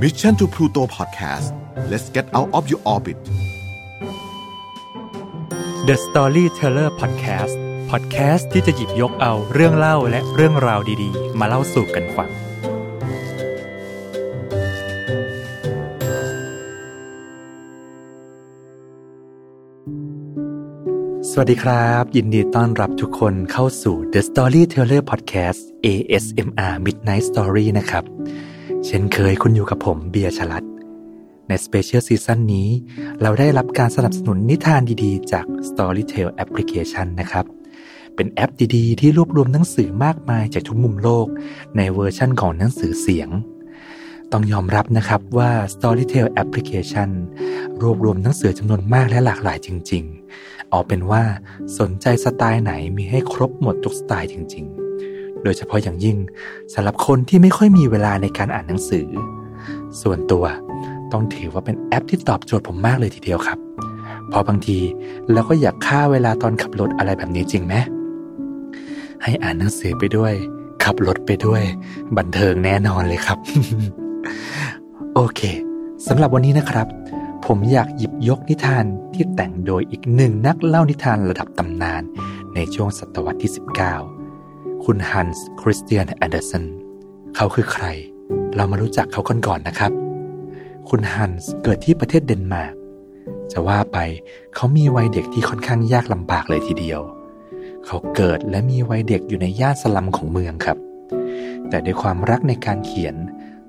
Mission to Pluto Podcast let's get out of your orbit The Storyteller Podcast Podcast ที่จะหยิบยกเอาเรื่องเล่าและเรื่องราวดีๆ มาเล่าสู่กันฟัง สวัสดีครับ ยินดีต้อนรับทุกคนเข้าสู่ The Storyteller Podcast ASMR Midnight Story นะครับ เช่นเคยคุณอยู่กับผมเบียร์ชลัด ใน special season นี้ เราได้รับการสนับสนุนนิทานดีๆ จาก Storytel Application นะครับ เป็นแอปดีๆ ที่รวบรวมหนังสือมากมายจากทุกมุมโลก ในเวอร์ชั่นของหนังสือเสียง ต้องยอมรับนะครับว่า Storytel Application รวบรวมหนังสือจำนวนมากและหลากหลายจริง ๆ เอาเป็นว่าสนใจสไตล์ไหนมีให้ครบหมดทุกสไตล์จริง ๆ โดยเฉพาะอย่างยิ่งสำหรับคนที่ไม่ค่อยมีเวลาในการอ่านหนังสือ ส่วนตัวต้องถือว่าเป็นแอปที่ตอบโจทย์ผมมากเลยทีเดียวครับเพราะบางทีเราก็อยากฆ่าเวลาตอนขับรถอะไรแบบนี้จริงไหมให้อ่านหนังสือไปด้วย ขับรถไปด้วย บันเทิงแน่นอนเลยครับ โอเคสำหรับวันนี้นะครับ ผมอยากหยิบยกนิทานที่แต่งโดยอีกหนึ่งนักเล่านิทานระดับตำนาน ในช่วงศตวรรษที่ 19 คุณฮันส์คริสเตียนแอนเดอร์สันเขาคือใคร เรามารู้จักเขากันก่อนนะครับ คุณฮันส์เกิดที่ประเทศเดนมาร์กจะว่าไปเขามีวัยเด็กที่ค่อนข้างยากลำบากเลยทีเดียว เขาเกิดและมีวัยเด็กอยู่ในย่านสลัมของเมืองครับ แต่ด้วยความรักในการเขียน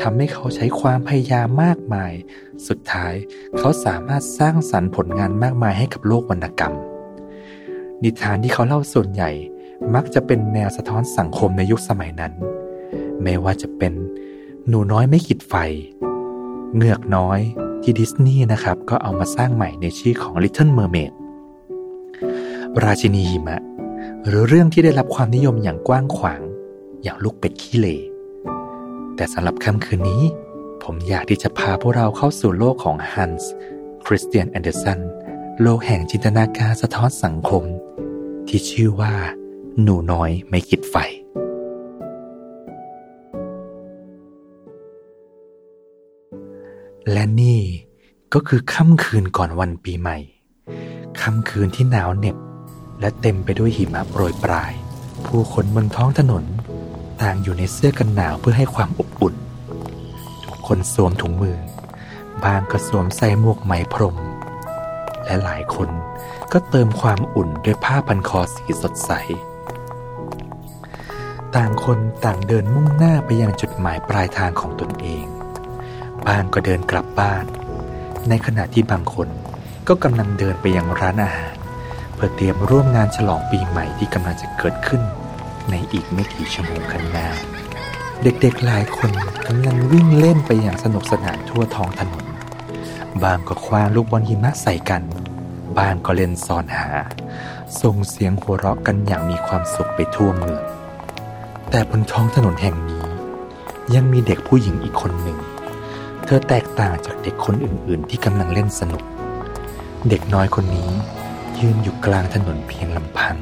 ทำให้เขาใช้ความพยายามมากมาย สุดท้ายเขาสามารถสร้างสรรค์ผลงานมากมายให้กับโลกวรรณกรรม นิทานที่เขาเล่าส่วนใหญ่ มักจะเป็นแนวสะท้อนสังคมในยุคสมัยนั้น ไม่ว่าจะเป็นหนูน้อยไม่ขีดไฟ เงือกน้อยที่ดิสนีย์นะครับ ก็เอามาสร้างใหม่ในชื่อของ Little Mermaid ราชินีหิมะ หรือเรื่องที่ได้รับความนิยมอย่างกว้างขวาง อย่างลูกเป็ดขี้เหร่แต่สำหรับค่ำคืนนี้ ผมอยากที่จะพาพวกเราเข้าสู่โลกของฮันส์คริสเตียนแอนเดอร์สันโลกแห่งจินตนาการสะท้อนสังคม ที่ชื่อว่า หนูน้อยไม้ขีดไฟ และนี่ก็คือค่ำคืนก่อนวันปีใหม่ ค่ำคืนที่หนาวเหน็บ และเต็มไปด้วยหิมะโปรยปลาย ผู้คนบนท้องถนน ต่างอยู่ในเสื้อกันหนาวเพื่อให้ความอบอุ่น ทุกคนสวมถุงมือ บางก็สวมใส่หมวกไหมพรม และหลายคนก็เติมความอุ่นด้วยผ้าพันคอสีสดใส ต่างคนต่างเดินมุ่งหน้าไปยังจุดหมายปลายทางของตนเองบางก็เดินกลับบ้าน ในขณะที่บางคนก็กำลังเดินไปยังร้านอาหาร เพื่อเตรียมร่วมงานฉลองปีใหม่ที่กำลังจะเกิดขึ้น ในอีกไม่กี่ชั่วโมงข้างหน้า เด็กๆหลายคนกำลังวิ่งเล่นไปอย่างสนุกสนานทั่วท้องถนน บางก็คว้างลูกบอลหิมะใส่กัน บางก็เล่นซ่อนหา ส่งเสียงหัวเราะกันอย่างมีความสุขไปทั่วเมือง แต่บนท้องถนนแห่งนี้ ยังมีเด็กผู้หญิงอีกคนหนึ่ง เธอแตกต่างจากเด็กคนอื่นๆ ที่กำลังเล่นสนุก เด็กน้อยคนนี้ยืนอยู่กลางถนนเพียงลำพัง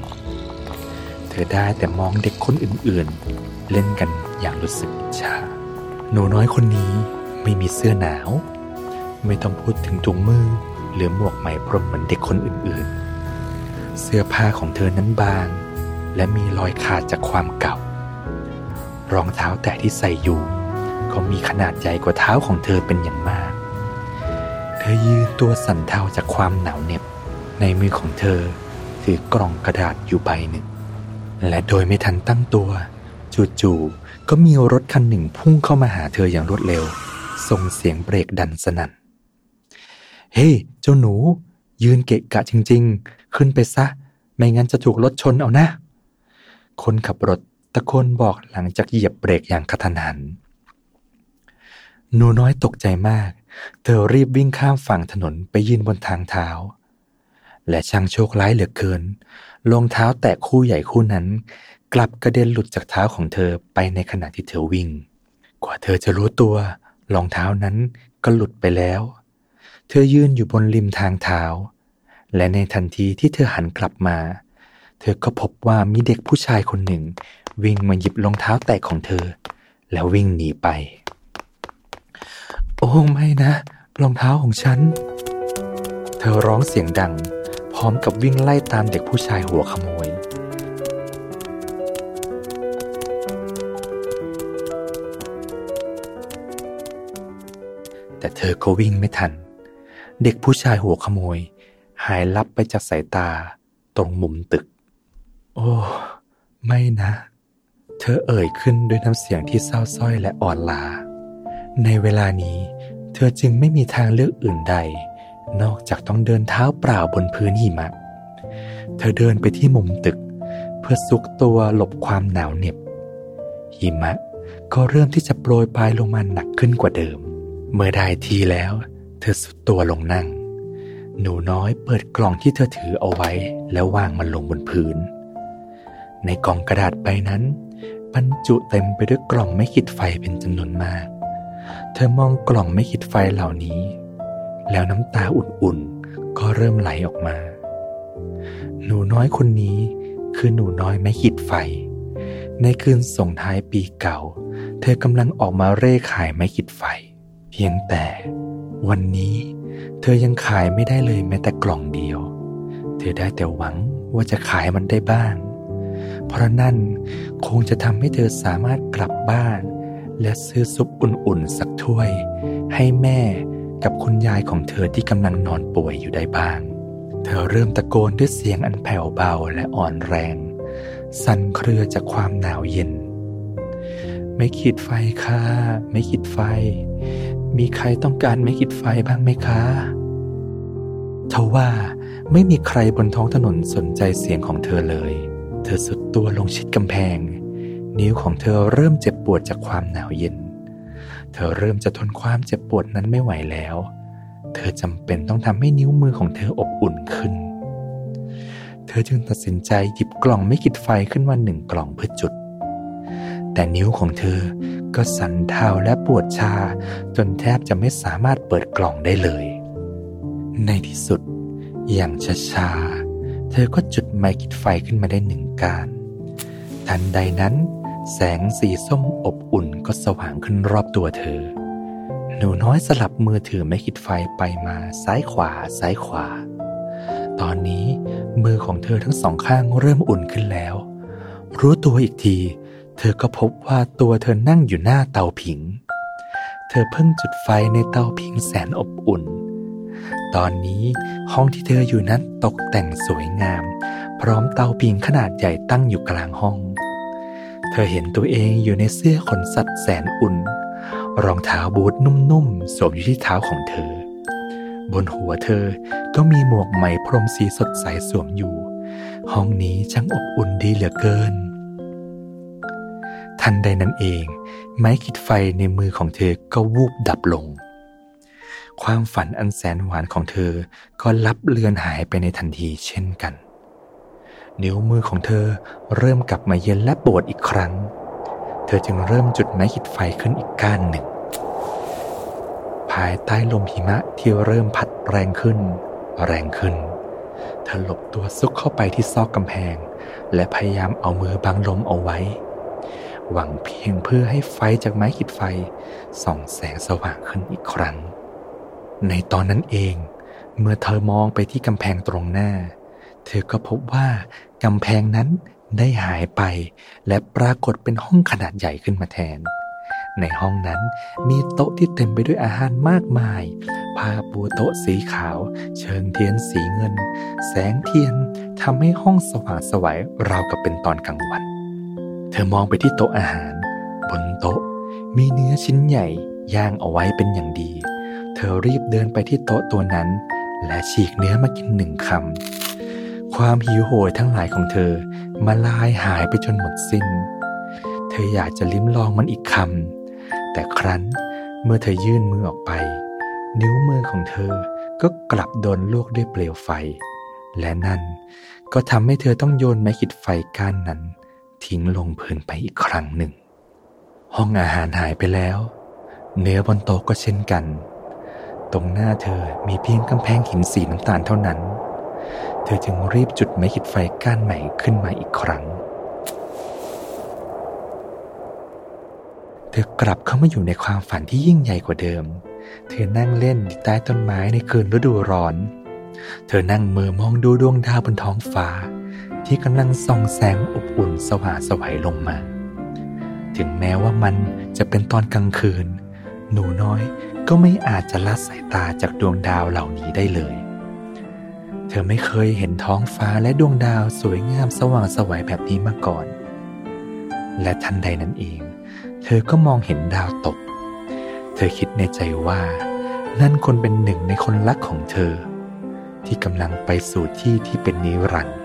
เธอได้แต่มองเด็กคนอื่นๆ เล่นกันอย่างรู้สึกอิจฉาหนูน้อยคนนี้ไม่มีเสื้อหนาว ไม่ต้องพูดถึงถุงมือหรือหมวกไหมพรมเหมือนเด็กคนอื่นๆ เสื้อผ้าของเธอนั้นบาง และมีรอยขาดจากความเก่า รองเท้าแตะที่ใส่อยู่ ก็มีขนาดใหญ่กว่าเท้าของเธอเป็นอย่างมาก เธอยืนตัวสั่นเทาจากความหนาวเหน็บ ในมือของเธอถือกล่องกระดาษอยู่ใบหนึ่ง และโดยไม่ทันตั้งตัว จู่ๆก็มีรถคันหนึ่งพุ่งเข้ามาหาเธออย่างรวดเร็ว ส่งเสียงเบรกดันสนั่น เฮ้เจ้าหนู ยืนเกะกะจริง ๆ ขึ้นไปซะ ไม่งั้นจะถูกรถชนเอานะ คนขับรถ ตะโกนบอกหลังจากเหยียบเบรกอย่างกระทันหัน หนูน้อยตกใจมาก เธอรีบวิ่งข้ามฝั่งถนนไปยืนบนทางเท้า และช่างโชคร้ายเหลือเกินรองเท้าแตะคู่ใหญ่คู่นั้น กลับกระเด็นหลุดจากเท้าของเธอไปในขณะที่เธอวิ่ง กว่าเธอจะรู้ตัวรองเท้านั้นก็หลุดไปแล้ว เธอยืนอยู่บนริมทางเท้า และในทันทีที่เธอหันกลับมา เธอก็พบว่ามีเด็กผู้ชายคนหนึ่ง วิ่งมาหยิบรองเท้าแตะของเธอ แล้ววิ่งหนีไป โอ้ไม่นะรองเท้าของฉัน เธอร้องเสียงดัง พร้อมกับวิ่งไล่ตามเด็กผู้ชายหัวขโมย แต่เธอก็วิ่งไม่ทัน เด็กผู้ชายหัวขโมย หายลับไปจากสายตาตรงมุมตึก โอ้ ไม่นะ เธอเอ่ยขึ้นด้วยน้ำเสียงที่เศร้าส้อยและอ่อนล้า ในเวลานี้ เธอจึงไม่มีทางเลือกอื่นใด นอกจากต้องเดินเท้าเปล่าบนพื้นหิมะ เธอเดินไปที่มุมตึก เพื่อซุกตัวหลบความหนาวเหน็บ หิมะก็เริ่มที่จะโปรยปลายลงมาหนักขึ้นกว่าเดิม เมื่อได้ทีแล้ว เธอสุดตัวลงนั่ง หนูน้อยเปิดกล่องที่เธอถือเอาไว้ แล้ววางมันลงบนพื้น ในกล่องกระดาษใบนั้น บรรจุเต็มไปด้วยกล่องไม่ขีดไฟเป็นจำนวนมาก เธอมองกล่องไม่ขีดไฟเหล่านี้ แล้วน้ำตาอุ่นๆ ก็เริ่มไหลออกมา หนูน้อยคนนี้คือหนูน้อยไม่ขีดไฟ ในคืนส่งท้ายปีเก่า เธอกำลังออกมาเร่ขายไม้ขีดไฟ เพียงแต่วันนี้เธอยังขายไม่ได้เลยแม้แต่กล่องเดียว เธอได้แต่หวังว่าจะขายมันได้บ้าง เพราะนั่นคงจะทำให้เธอสามารถกลับบ้าน และซื้อซุปอุ่นๆสักถ้วย ให้แม่กับคุณยายของเธอที่กำลังนอนป่วยอยู่ได้บ้าง เธอเริ่มตะโกนด้วยเสียงอันแผ่วเบาและอ่อนแรง สั่นเครือจากความหนาวเย็น ไม่ขีดไฟค่ะ ไม่ขีดไฟ มีใครต้องการไม่ขีดไฟบ้างไหมคะทว่าไม่มีใครบนท้องถนนสนใจเสียงของเธอเลย เธอสุด ตัวลงชิดกำแพง นิ้วของเธอเริ่มเจ็บปวดจากความหนาวเย็น เธอเริ่มจะทนความเจ็บปวดนั้นไม่ไหวแล้ว เธอจำเป็นต้องทำให้นิ้วมือของเธออบอุ่นขึ้น เธอจึงตัดสินใจหยิบกล่องไม่ขีดไฟขึ้นมาหนึ่งกล่องเพื่อจุด แต่นิ้วของเธอก็สั่นเทาและปวดชา จนแทบจะไม่สามารถเปิดกล่องได้เลย ในที่สุดอย่างช้าๆ เธอก็จุดไม้ขีดไฟขึ้นมาได้หนึ่งการ ทันใดนั้น แสงสีส้มอบอุ่นก็สว่างขึ้นรอบตัวเธอ หนูน้อยสลับมือถือไม้ขีดไฟไปมาซ้ายขวาซ้ายขวา ตอนนี้มือของเธอทั้งสองข้างเริ่มอุ่นขึ้นแล้ว รู้ตัวอีกที เธอก็พบว่าตัวเธอนั่งอยู่หน้าเตาผิง เธอเพิ่งจุดไฟในเตาผิงแสนอบอุ่น ตอนนี้ห้องที่เธออยู่นั้นตกแต่งสวยงาม พร้อมเตาผิงขนาดใหญ่ตั้งอยู่กลางห้อง เธอเห็นตัวเองอยู่ในเสื้อขนสัตว์แสนอุ่น รองเท้าบูทนุ่มๆสวมอยู่ที่เท้าของเธอ บนหัวเธอก็มีหมวกไหมพรมสีสดใสสวมอยู่ ห้องนี้ช่างอบอุ่นดีเหลือเกิน ทันใดนั้นเอง ไม้ขีดไฟในมือของเธอก็วูบดับลงความฝันอันแสนหวานของเธอก็ลับเลือนหายไปในทันทีเช่นกัน นิ้วมือของเธอเริ่มกลับมาเย็นและปวดอีกครั้ง เธอจึงเริ่มจุดไม้ขีดไฟขึ้นอีกก้านหนึ่ง ภายใต้ลมหิมะที่เริ่มพัดแรงขึ้น แรงขึ้น เธอหลบตัวซุกเข้าไปที่ซอกกำแพง และพยายามเอามือบังลมเอาไว้ หวังเพียงเพื่อให้ไฟจากไม้ขีดไฟส่องแสงสว่างขึ้นอีกครั้ง ในตอนนั้นเอง เมื่อเธอมองไปที่กำแพงตรงหน้า เธอก็พบว่ากำแพงนั้นได้หายไป และปรากฏเป็นห้องขนาดใหญ่ขึ้นมาแทน ในห้องนั้นมีโต๊ะที่เต็มไปด้วยอาหารมากมาย ผ้าปูโต๊ะสีขาว เชิงเทียนสีเงิน แสงเทียนทำให้ห้องสว่างสวัยราวกับเป็นตอนกลางวัน เธอมองไปที่โต๊ะอาหาร บนโต๊ะ มีเนื้อชิ้นใหญ่ย่างเอาไว้เป็นอย่างดี เธอรีบเดินไปที่โต๊ะตัวนั้น และฉีกเนื้อมากินหนึ่งคำ ความหิวโหยทั้งหลายของเธอมาลายหายไปจนหมดสิ้น เธออยากจะลิ้มลองมันอีกคำ แต่ครั้นเมื่อเธอยื่นมือออกไป นิ้วมือของเธอก็กลับโดนลวกด้วยเปลวไฟ และนั่นก็ทำให้เธอต้องโยนไม้ขีดไฟก้านนั้น ทิ้งลงพื้นไปอีกครั้งหนึ่ง ห้องอาหารหายไปแล้ว เนื้อบนโต๊ะก็เช่นกัน ตรงหน้าเธอมีเพียงกำแพงหินสีน้ำตาลเท่านั้น เธอจึงรีบจุดไม้ขีดไฟก้านใหม่ขึ้นมาอีกครั้ง เธอกลับเข้ามาอยู่ในความฝันที่ยิ่งใหญ่กว่าเดิม เธอนั่งเล่นใต้ต้นไม้ในคืนฤดูร้อน เธอนั่งมือมองดูดวงดาวบนท้องฟ้า ที่กำลังส่องแสงอบอุ่นสว่างสวัยลงมา ถึงแม้ว่ามันจะเป็นตอนกลางคืน หนูน้อยก็ไม่อาจจะละสายตาจากดวงดาวเหล่านี้ได้เลย เธอไม่เคยเห็นท้องฟ้าและดวงดาวสวยงามสว่างสวัยแบบนี้มาก่อน และทันใดนั้นเอง เธอก็มองเห็นดาวตก เธอคิดในใจว่า นั่นคนเป็นหนึ่งในคนรักของเธอ ที่กำลังไปสู่ที่ที่เป็นนิรันดร์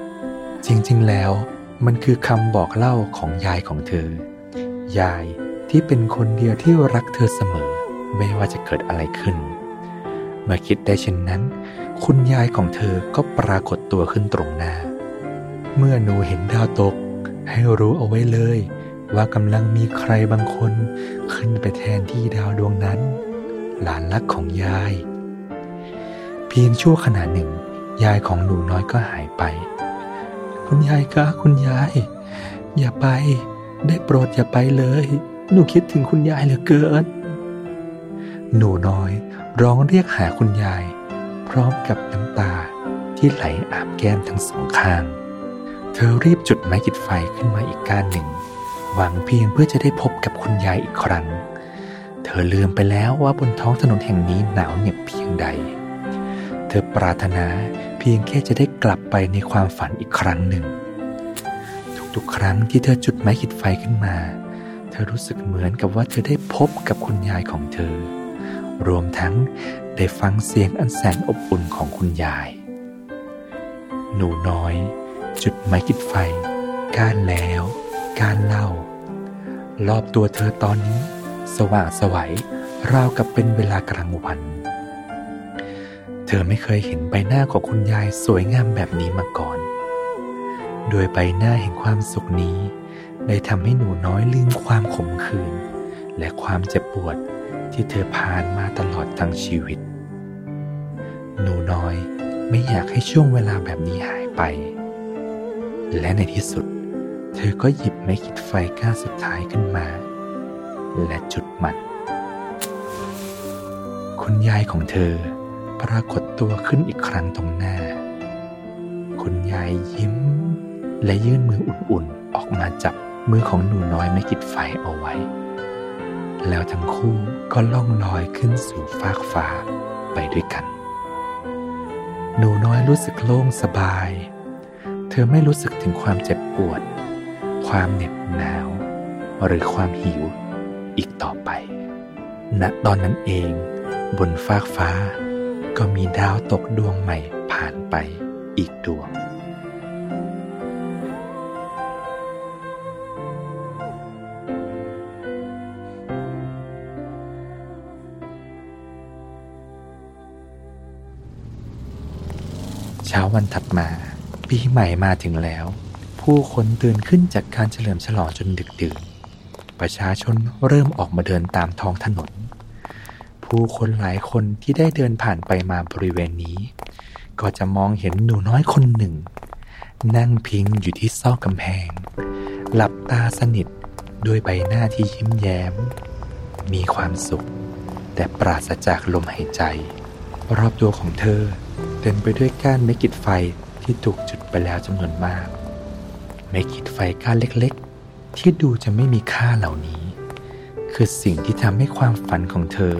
จริงๆแล้วมันคือคำบอกเล่าของยายของเธอ ยายที่เป็นคนเดียวที่รักเธอเสมอ ไม่ว่าจะเกิดอะไรขึ้น เมื่อคิดได้เช่นนั้น คุณยายของเธอก็ปรากฏตัวขึ้นตรงหน้า เมื่อหนูเห็นดาวตก ให้รู้เอาไว้เลย ว่ากำลังมีใครบางคนขึ้นไปแทนที่ดาวดวงนั้น หลานรักของยาย เพียงชั่วขณะหนึ่ง ยายของหนูน้อยก็หายไป คุณยายคะคุณยาย อย่าไป ได้โปรดอย่าไปเลย หนูคิดถึงคุณยายเหลือเกิน หนูน้อยร้องเรียกหาคุณยาย ร้อมกับน้ำตาที่ไหลอาบแก้มทั้งสองข้าง เธอรีบจุดไม้กิดไฟขึ้นมาอีกก้านหนึ่ง หวังเพียงเพื่อจะได้พบกับคุณยายอีกครั้ง เธอลืมไปแล้วว่าบนท้องถนนแห่งนี้หนาวเหน็บเพียงใด เธอปรารถนาเพียงแค่จะได้กลับไปในความฝันอีกครั้งหนึ่ง ทุกๆ ครั้งที่เธอจุดไม้ขีดไฟขึ้นมา เธอรู้สึกเหมือนกับว่าเธอได้พบกับคุณยายของเธอ รวมทั้ง ได้ฟังเสียงอันแสนอบอุ่นของคุณยาย หนูน้อย จุดไม้ขีดไฟ ก้านแล้ว ก้านเล่า รอบตัวเธอตอนนี้ สว่างสวัยราวกับเป็นเวลากลางวัน เธอไม่เคยเห็นใบหน้าของคุณยายสวยงามแบบนี้มาก่อน โดยใบหน้าแห่งความสุขนี้ ได้ทำให้หนูน้อยลืมความขมขื่นและความเจ็บปวดที่เธอผ่านมาตลอดทั้งชีวิต หนูน้อยไม่อยากให้ช่วงเวลาแบบนี้หายไป และในที่สุด เธอก็หยิบไม้ขีดไฟก้าสุดท้ายขึ้นมา และจุดมัน คุณยายของเธอปรากฏตัวขึ้นอีกครั้งตรงหน้า คุณยายยิ้ม และยื่นมืออุ่นๆ ออกมาจับมือของหนูน้อยไม่กิดไฟเอาไว้ แล้วทั้งคู่ก็ล่องลอยขึ้นสู่ฟากฟ้าไปด้วยกัน หนูน้อยรู้สึกโล่งสบาย เธอไม่รู้สึกถึงความเจ็บปวด ความเหน็บหนาว หรือความหิวอีกต่อไป ณ ตอนนั้นเอง บนฟากฟ้า ก็มีดาวตกดวงใหม่ผ่านไปอีกดวง ช้าวันถัดมา ปีใหม่มาถึงแล้ว ผู้คนตื่นขึ้นจากการเฉลิมฉลองจนดึกดื่นประชาชนเริ่มออกมาเดินตามท้องถนน ผู้คนหลายคนที่ได้เดินผ่านไปมาบริเวณนี้ ก็จะมองเห็นหนูน้อยคนหนึ่ง นั่งพิงอยู่ที่ซอกกำแพง หลับตาสนิทด้วยใบหน้าที่ยิ้มแย้ม มีความสุข แต่ปราศจากลมหายใจ รอบตัวของเธอ เต็มไปด้วยก้านไม้กิดไฟที่ถูกจุดไปแล้วจำนวนมาก ไม้ขีดไฟก้านเล็กๆ ที่ดูจะไม่มีค่าเหล่านี้ คือสิ่งที่ทำให้ความฝันของเธอ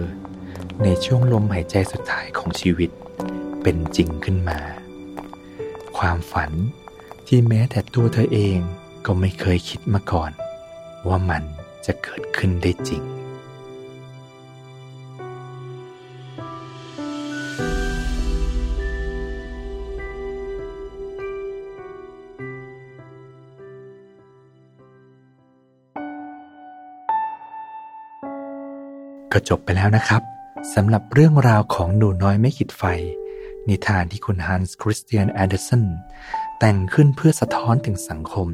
ในช่วงลมหายใจสุดท้ายของชีวิต เป็นจริงขึ้นมา ความฝันที่แม้แต่ตัวเธอเองก็ไม่เคยคิดมาก่อน ว่ามันจะเกิดขึ้นได้จริง ก็จบไปแล้วนะครับสำหรับเรื่องราวของหนูน้อยไม้ขีดไฟ นิทานที่คุณฮันส์คริสเตียนแอนเดอร์สันแต่งขึ้นเพื่อสะท้อนถึงสังคม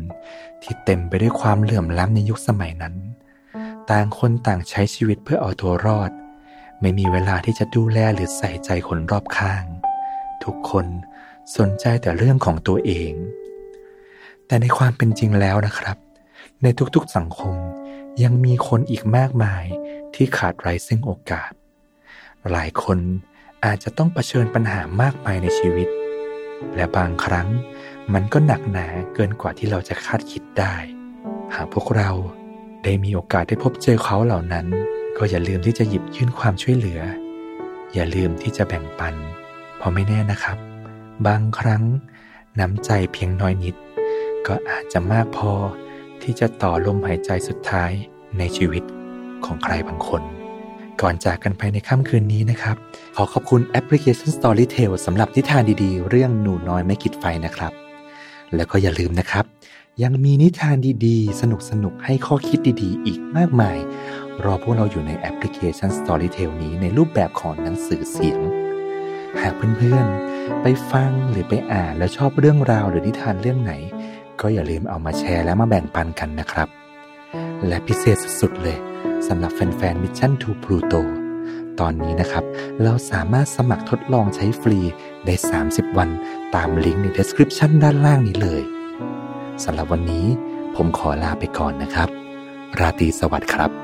ที่เต็มไปด้วยความเหลื่อมล้ำในยุคสมัยนั้น ต่างคนต่างใช้ชีวิตเพื่อเอาตัวรอด ไม่มีเวลาที่จะดูแลหรือใส่ใจคนรอบข้าง ทุกคนสนใจแต่เรื่องของตัวเอง แต่ในความเป็นจริงแล้วนะครับ ในทุกๆสังคมยังมีคนอีกมากมาย ที่ขาดไร้ซึ่งโอกาส หลายคนอาจจะต้องเผชิญปัญหามากมายในชีวิต และบางครั้งมันก็หนักหนาเกินกว่าที่เราจะคาดคิดได้ หากพวกเราได้มีโอกาสได้พบเจอเขาเหล่านั้น ก็อย่าลืมที่จะหยิบยื่นความช่วยเหลือ อย่าลืมที่จะแบ่งปัน เพราะไม่แน่นะครับ บางครั้งน้ำใจเพียงน้อยนิด ก็อาจจะมากพอที่จะต่อลมหายใจสุดท้ายในชีวิต ของใครบางคน ก่อนจากกันไปในค่ำคืนนี้นะครับ ขอขอบคุณแอปพลิเคชัน Storytel สำหรับนิทานดีๆ เรื่องหนูน้อยไม่กิดไฟนะครับ แล้วก็อย่าลืมนะครับ ยังมีนิทานดีๆ สนุกๆ ให้ข้อคิดดีๆ อีกมากมาย รอพวกเราอยู่ในแอปพลิเคชัน Storytel นี้ในรูปแบบของหนังสือเสียง หากเพื่อนๆ ไปฟังหรือไปอ่านแล้วชอบเรื่องราวหรือนิทานเรื่องไหน ก็อย่าลืมเอามาแชร์และมาแบ่งปันกันนะครับและพิเศษสุดๆเลย สำหรับแฟนๆ Mission to Pluto ตอนนี้นะครับ เราสามารถสมัครทดลองใช้ฟรีได้ 30 วันตามลิงก์ใน description ด้านล่างนี้เลยสำหรับวันนี้ผมขอลาไปก่อนนะครับ ราตรีสวัสดิ์ครับ